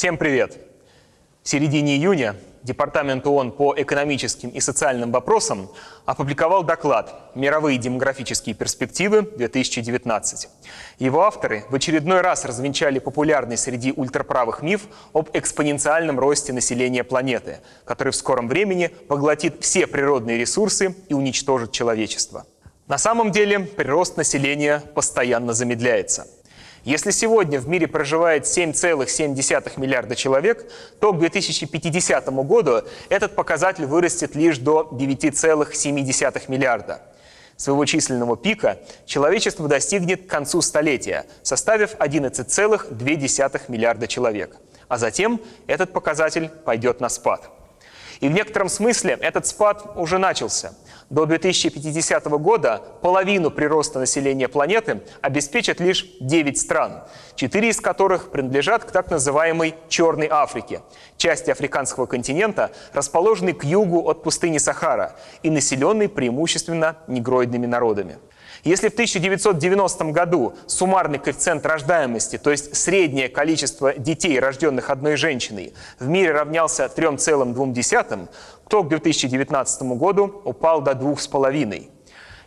Всем привет! В середине июня Департамент ООН по экономическим и социальным вопросам опубликовал доклад «Мировые демографические перспективы 2019». Его авторы в очередной раз развенчали популярный среди ультраправых миф об экспоненциальном росте населения планеты, который в скором времени поглотит все природные ресурсы и уничтожит человечество. На самом деле прирост населения постоянно замедляется – если сегодня в мире проживает 7,7 миллиарда человек, то к 2050 году этот показатель вырастет лишь до 9,7 миллиарда. Своего численного пика человечество достигнет к концу столетия, составив 11,2 миллиарда человек. А затем этот показатель пойдет на спад. И в некотором смысле этот спад уже начался – до 2050 года половину прироста населения планеты обеспечат лишь 9 стран, 4 из которых принадлежат к так называемой Черной Африке, части африканского континента, расположенной к югу от пустыни Сахара и населенной преимущественно негроидными народами. Если в 1990 году суммарный коэффициент рождаемости, то есть среднее количество детей, рожденных одной женщиной, в мире равнялся 3,2, то к 2019 году упал до 2,5.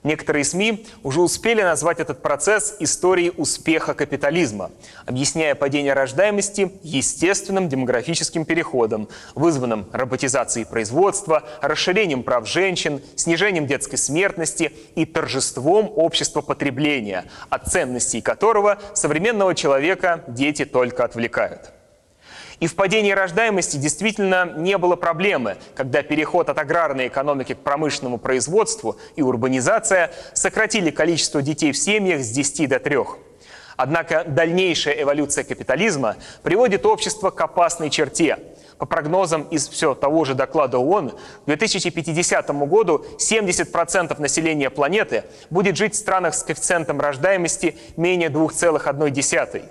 Некоторые СМИ уже успели назвать этот процесс историей успеха капитализма, объясняя падение рождаемости естественным демографическим переходом, вызванным роботизацией производства, расширением прав женщин, снижением детской смертности и торжеством общества потребления, от ценностей которого современного человека дети только отвлекают. И в падении рождаемости действительно не было проблемы, когда переход от аграрной экономики к промышленному производству и урбанизация сократили количество детей в семьях с 10 до 3. Однако дальнейшая эволюция капитализма приводит общество к опасной черте. По прогнозам из все того же доклада ООН, к 2050 году 70% населения планеты будет жить в странах с коэффициентом рождаемости менее 2,1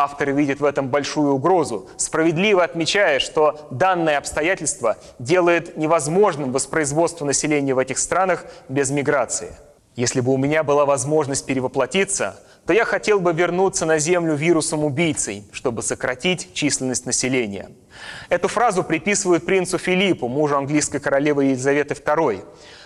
Авторы видят в этом большую угрозу, справедливо отмечая, что данное обстоятельство делает невозможным воспроизводство населения в этих странах без миграции. Если бы у меня была возможность перевоплотиться, то я хотел бы вернуться на Землю вирусом-убийцей, чтобы сократить численность населения. Эту фразу приписывают принцу Филиппу, мужу английской королевы Елизаветы II.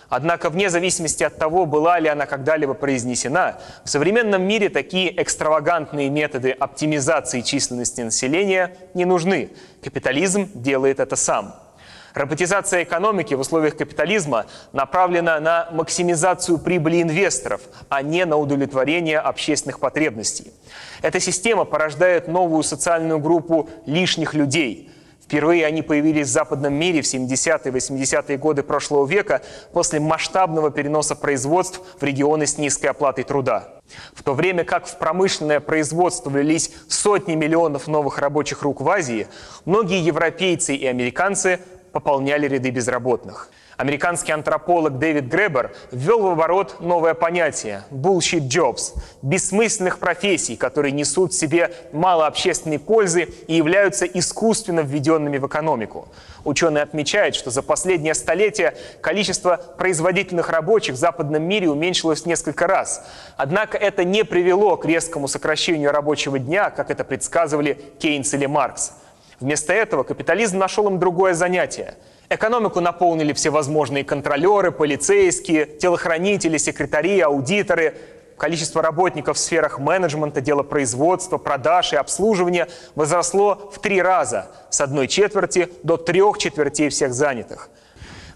Однако, вне зависимости от того, была ли она когда-либо произнесена, в современном мире такие экстравагантные методы оптимизации численности населения не нужны. Капитализм делает это сам. Роботизация экономики в условиях капитализма направлена на максимизацию прибыли инвесторов, а не на удовлетворение общественных потребностей. Эта система порождает новую социальную группу лишних людей – Впервые они появились в западном мире в 70-е 80-е годы прошлого века после масштабного переноса производств в регионы с низкой оплатой труда. В то время как в промышленное производство влились сотни миллионов новых рабочих рук в Азии, многие европейцы и американцы пополняли ряды безработных – Американский антрополог Дэвид Гребер ввел в оборот новое понятие – bullshit jobs – бессмысленных профессий, которые несут в себе мало общественной пользы и являются искусственно введенными в экономику. Ученые отмечают, что за последнее столетие количество производительных рабочих в западном мире уменьшилось несколько раз. Однако это не привело к резкому сокращению рабочего дня, как это предсказывали Кейнс или Маркс. Вместо этого капитализм нашел им другое занятие – Экономику наполнили всевозможные контролеры, полицейские, телохранители, секретари, аудиторы. Количество работников в сферах менеджмента, делопроизводства, продаж и обслуживания возросло в три раза, с одной четверти до трех четвертей всех занятых –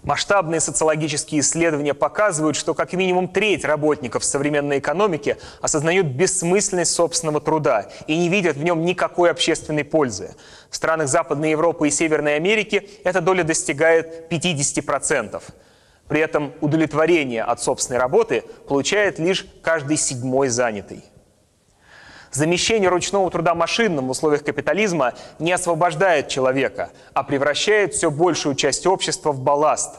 Масштабные социологические исследования показывают, что как минимум треть работников современной экономики осознают бессмысленность собственного труда и не видят в нем никакой общественной пользы. В странах Западной Европы и Северной Америки эта доля достигает 50%. При этом удовлетворение от собственной работы получает лишь каждый седьмой занятый. Замещение ручного труда машинным в условиях капитализма не освобождает человека, а превращает все большую часть общества в балласт.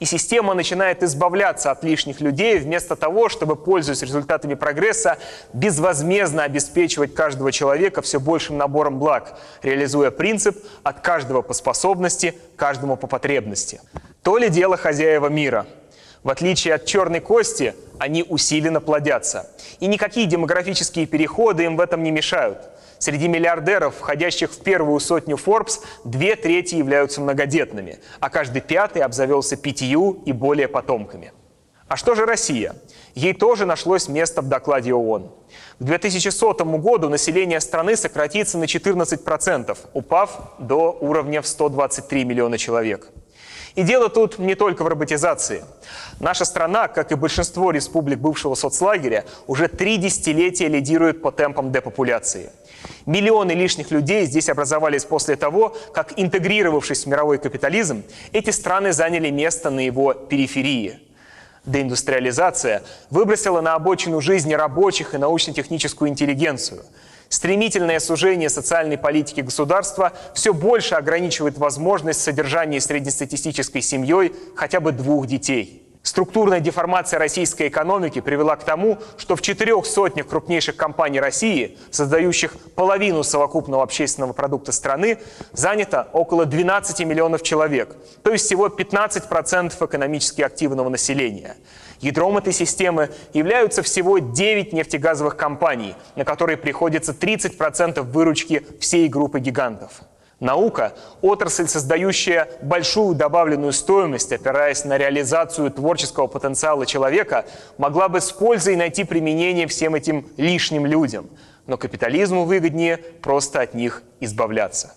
И система начинает избавляться от лишних людей вместо того, чтобы, пользуясь результатами прогресса, безвозмездно обеспечивать каждого человека все большим набором благ, реализуя принцип «от каждого по способности, каждому по потребности». То ли дело хозяева мира – в отличие от черной кости, они усиленно плодятся. И никакие демографические переходы им в этом не мешают. Среди миллиардеров, входящих в первую сотню Forbes, две трети являются многодетными, а каждый пятый обзавелся пятью и более потомками. А что же Россия? Ей тоже нашлось место в докладе ООН. К 2100 году население страны сократится на 14%, упав до уровня в 123 миллиона человек. И дело тут не только в роботизации. Наша страна, как и большинство республик бывшего соцлагеря, уже три десятилетия лидирует по темпам депопуляции. Миллионы лишних людей здесь образовались после того, как, интегрировавшись в мировой капитализм, эти страны заняли место на его периферии – Деиндустриализация выбросила на обочину жизни рабочих и научно-техническую интеллигенцию. Стремительное сужение социальной политики государства все больше ограничивает возможность содержания среднестатистической семьей хотя бы двух детей – Структурная деформация российской экономики привела к тому, что в четырех сотнях крупнейших компаний России, создающих половину совокупного общественного продукта страны, занято около 12 миллионов человек, то есть всего 15% экономически активного населения. Ядром этой системы являются всего 9 нефтегазовых компаний, на которые приходится 30% выручки всей группы гигантов. Наука – отрасль, создающая большую добавленную стоимость, опираясь на реализацию творческого потенциала человека, могла бы с пользой найти применение всем этим лишним людям. Но капитализму выгоднее просто от них избавляться.